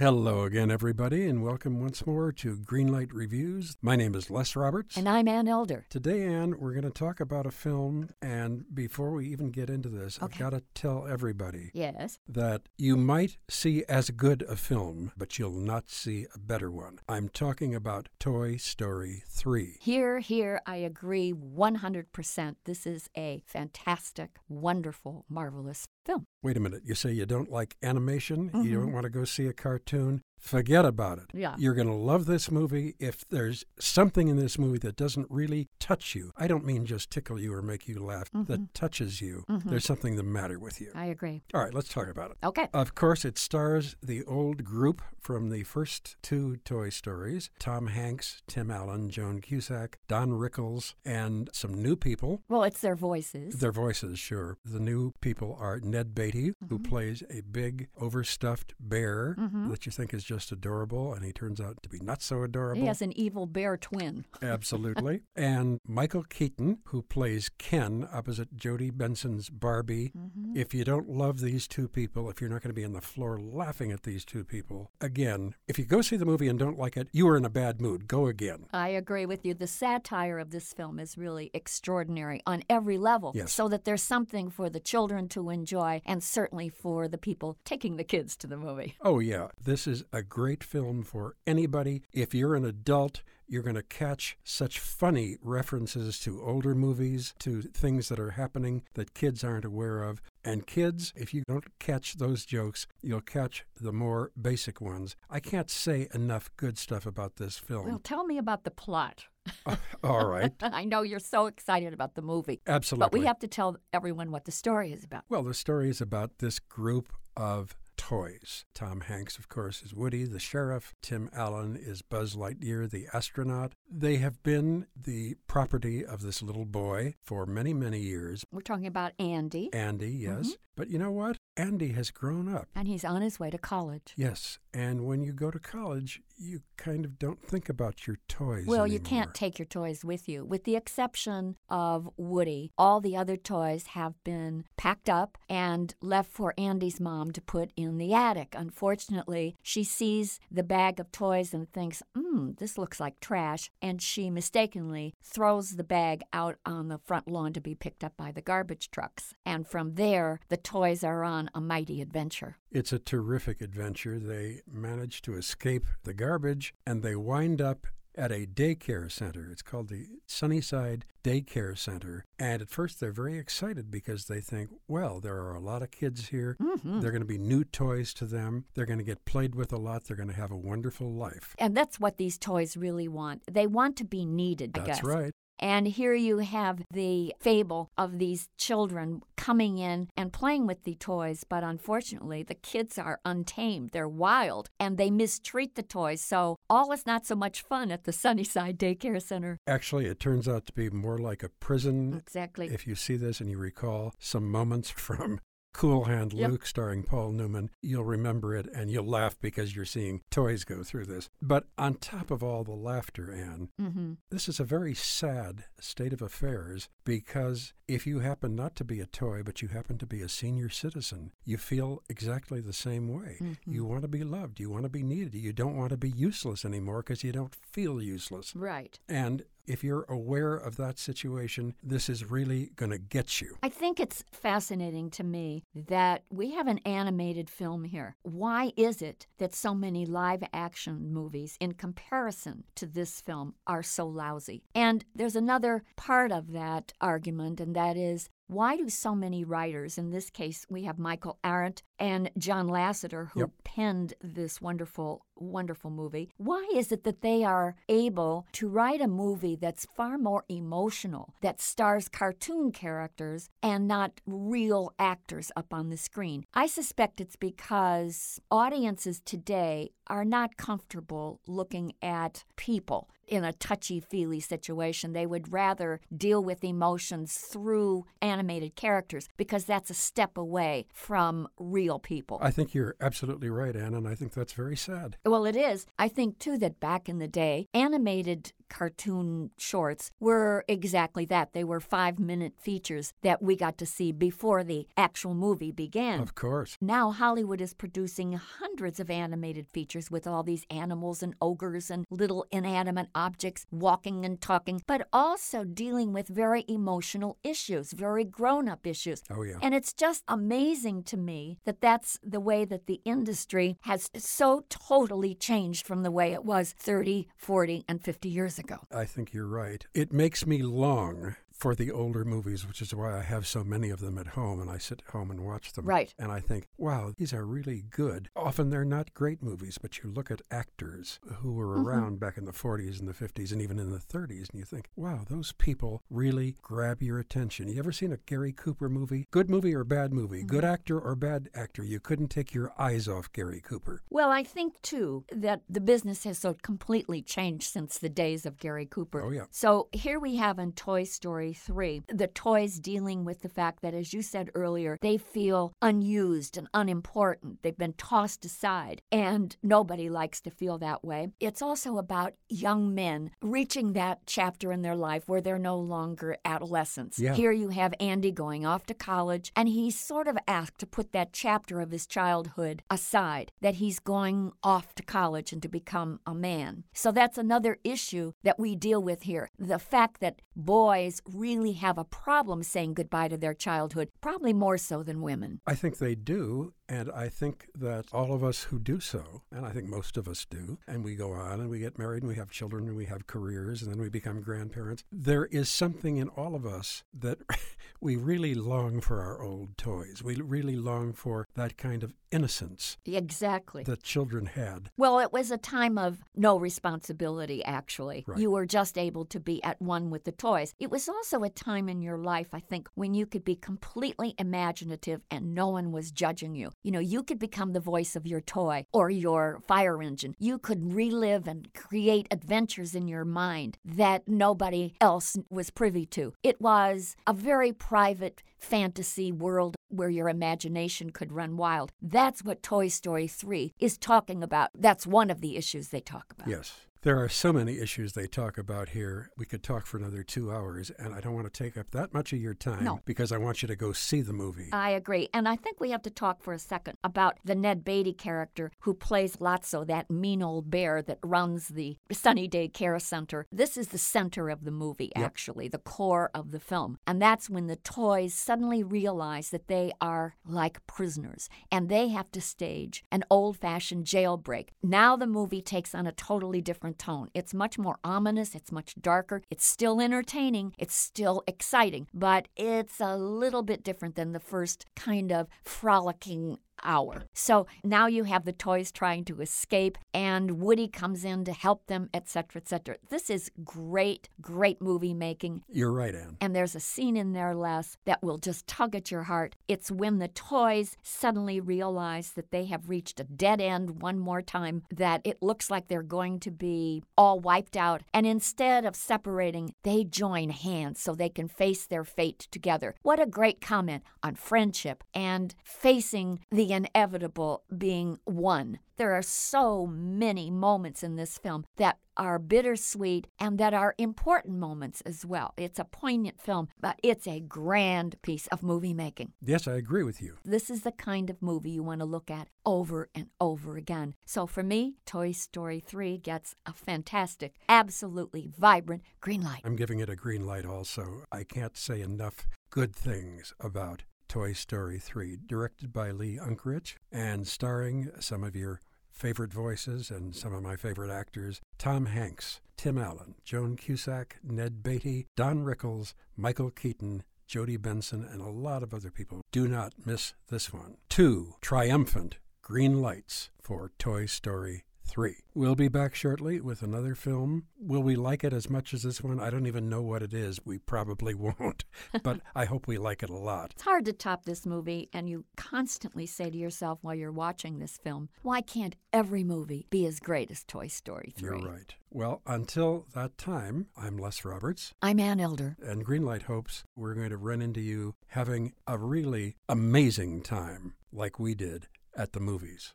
Hello again, everybody, and welcome once more to Greenlight Reviews. My name is Les Roberts. And I'm Ann Elder. Today, Ann, we're going to talk about a film, and before we even get into this, I've got to tell everybody Yes. that you might see as good a film, but you'll not see a better one. I'm talking about Toy Story 3. Here, here, I agree 100%. This is a fantastic, wonderful, marvelous film. Wait a minute, you say you don't like animation? You Mhm. don't want to go see a cartoon? Forget about it. Yeah. You're going to love this movie if there's something in this movie that doesn't really touch you. I don't mean just tickle you or make you laugh, that touches you. Mhm. There's something the matter with you. I agree. All right, let's talk about it. Okay. Of course, it stars the old group from the first two Toy Stories Tom Hanks, Tim Allen, Joan Cusack, Don Rickles, and some new people. Well, it's their voices. Their voices, sure. The new people are Ned Beatty, who Mhm. plays a big, overstuffed bear Mhm. that you think is just adorable, and he turns out to be not so adorable. he has an evil bear twin. Absolutely. and Michael Keaton, who plays Ken opposite Jodi Benson's Barbie. Mhm. If you don't love these two people, if you're not going to be on the floor laughing at these two people, again, if you go see the movie and don't like it, you are in a bad mood. Go again. I agree with you. The satire of this film is really extraordinary on every level. Yes. So that there's something for the children to enjoy and certainly for the people taking the kids to the movie. Oh, yeah. This is a great film for anybody. If you're an adult, you're going to catch such funny references to older movies, to things that are happening that kids aren't aware of. And kids, if you don't catch those jokes, you'll catch the more basic ones. I can't say enough good stuff about this film. Well, tell me about the plot. All right. I know you're so excited about the movie. Absolutely. But we have to tell everyone what the story is about. Well, the story is about this group of toys. Tom Hanks, of course, is Woody, the sheriff. Tim Allen is Buzz Lightyear, the astronaut. They have been the property of this little boy for many, many years. We're talking about Andy, Andy, yes. Mm-hmm. But you know what? Andy has grown up. and he's on his way to college. Yes. And when you go to college, you kind of don't think about your toys. Well, you can't take your toys with you. With the exception of Woody, all the other toys have been packed up and left for Andy's mom to put in the attic. Unfortunately, she sees the bag of toys and thinks, hmm, this looks like trash. And she mistakenly throws the bag out on the front lawn to be picked up by the garbage trucks. And from there, the toys are on a mighty adventure. It's a terrific adventure. They manage to escape the garbage and they wind up at a daycare center. It's called the Sunnyside Daycare Center. And at first, they're very excited because they think, well, there are a lot of kids here. Mhm. They're going to be new toys to them. They're going to get played with a lot. They're going to have a wonderful life. And that's what these toys really want. They want to be needed, I That's guess. right. And here you have the fable of these children coming in and playing with the toys, but unfortunately, the kids are untamed. They're wild and they mistreat the toys. So, all is not so much fun at the Sunnyside Daycare Center. Actually, it turns out to be more like a prison Exactly. If you see this and you recall some moments from Cool Hand Yep. Luke starring Paul Newman, you'll remember it and you'll laugh because you're seeing toys go through this. But on top of all the laughter, Ann, hmm this is a very sad state of affairs because if you happen not to be a toy, but you happen to be a senior citizen, you feel exactly the same way. Mhm. You want to be loved, you want to be needed, you don't want to be useless anymore because you don't feel useless. Right. And if you're aware of that situation, this is really going to get you. I think it's fascinating to me that we have an animated film here. Why is it that so many live action movies, in comparison to this film, are so lousy? And there's another part of that argument, and that is why do so many writers, in this case, we have Michael Arndt and John Lasseter, who Yep. penned this wonderful, wonderful movie, why is it that they are able to write a movie that's far more emotional, that stars cartoon characters and not real actors up on the screen? I suspect it's because audiences today are not comfortable looking at people in a touchy feely situation. They would rather deal with emotions through animated characters because that's a step away from real people. I think you're absolutely right, Ann, and I think that's very sad. Well, it is. I think, too, that back in the day, animated cartoon shorts were exactly that. They were five minute features that we got to see before the actual movie began. Of course. Now Hollywood is producing hundreds of animated features with all these animals and ogres and little inanimate objects walking and talking, but also dealing with very emotional issues, very grown up issues. Oh, yeah. And it's just amazing to me that that's the way that the industry has so totally changed from the way it was 30, 40, and 50 years ago. I think you're right. It makes me long for the older movies, which is why I have so many of them at home and I sit home and watch them. Right. And I think, wow, these are really good. Often they're not great movies, but you look at actors who were Mhm. around back in the 40s and the 50s and even in the 30s, and you think, wow, those people really grab your attention. You ever seen a Gary Cooper movie? Good movie or bad movie? Good actor or bad actor? You couldn't take your eyes off Gary Cooper. Well, I think too that the business has so completely changed since the days of Gary Cooper. Oh, yeah. So here we have in Toy Story 3 the toys dealing with the fact that, as you said earlier, they feel unused and unimportant. They've been tossed aside, and nobody likes to feel that way. It's also about young men reaching that chapter in their life where they're no longer adolescents. Yeah. Here you have Andy going off to college, and he's sort of asked to put that chapter of his childhood aside, that he's going off to college and to become a man. So that's another issue that we deal with here. The fact that boys really have a problem saying goodbye to their childhood, probably more so than women. I think they do, and I think that all of us who do so, and I think most of us do, and we go on and we get married and we have children and we have careers and then we become grandparents, there is something in all of us that we really long for our old toys. We really long for that kind of innocence Exactly. that children had. Well, it was a time of no responsibility, actually. Right. You were just able to be at one with the toys. It was also a time in your life, I think, when you could be completely imaginative and no one was judging you. You know, you could become the voice of your toy or your fire engine. You could relive and create adventures in your mind that nobody else was privy to. It was a very private fantasy world where your imagination could run wild. That's what Toy Story 3 is talking about. That's one of the issues they talk about. Yes. There are so many issues they talk about here. We could talk for another two hours, and I don't want to take up that much of your time No. because I want you to go see the movie. I agree. And I think we have to talk for a second about the Ned Beatty character who plays Lotso, that mean old bear that runs the Sunny Day Care Center. This is the center of the movie, Yep. actually, the core of the film. And that's when the toys suddenly realize that they are like prisoners and they have to stage an old fashioned jailbreak. Now the movie takes on a totally different tone. It's much more ominous, it's much darker, it's still entertaining, it's still exciting, but it's a little bit different than the first kind of frolicking hour. So now you have the toys trying to escape and Woody comes in to help them, etc., etc. This is great, great movie making. You're right, Ann. And there's a scene in there, Les, that will just tug at your heart. It's when the toys suddenly realize that they have reached a dead end one more time, that it looks like they're going to be all wiped out. And instead of separating, they join hands so they can face their fate together. What a great comment on friendship and facing the inevitable being one. There are so many moments in this film that are bittersweet and that are important moments as well. It's a poignant film, but it's a grand piece of movie making. Yes, I agree with you. This is the kind of movie you want to look at over and over again. So for me, Toy Story 3 gets a fantastic, absolutely vibrant green light. I'm giving it a green light also. I can't say enough good things about Toy Story 3, directed by Lee Unkrich and starring some of your favorite voices and some of my favorite actors Tom Hanks, Tim Allen, Joan Cusack, Ned Beatty, Don Rickles, Michael Keaton, Jodi Benson, and a lot of other people. Do not miss this one. Two triumphant green lights for Toy Story 3. We'll be back shortly with another film. Will we like it as much as this one? I don't even know what it is. We probably won't, but I hope we like it a lot. It's hard to top this movie, and you constantly say to yourself while you're watching this film, why can't every movie be as great as Toy Story 3? You're right. Well, until that time, I'm Les Roberts, I'm Ann Elder. and Greenlight hopes we're going to run into you having a really amazing time like we did at the movies.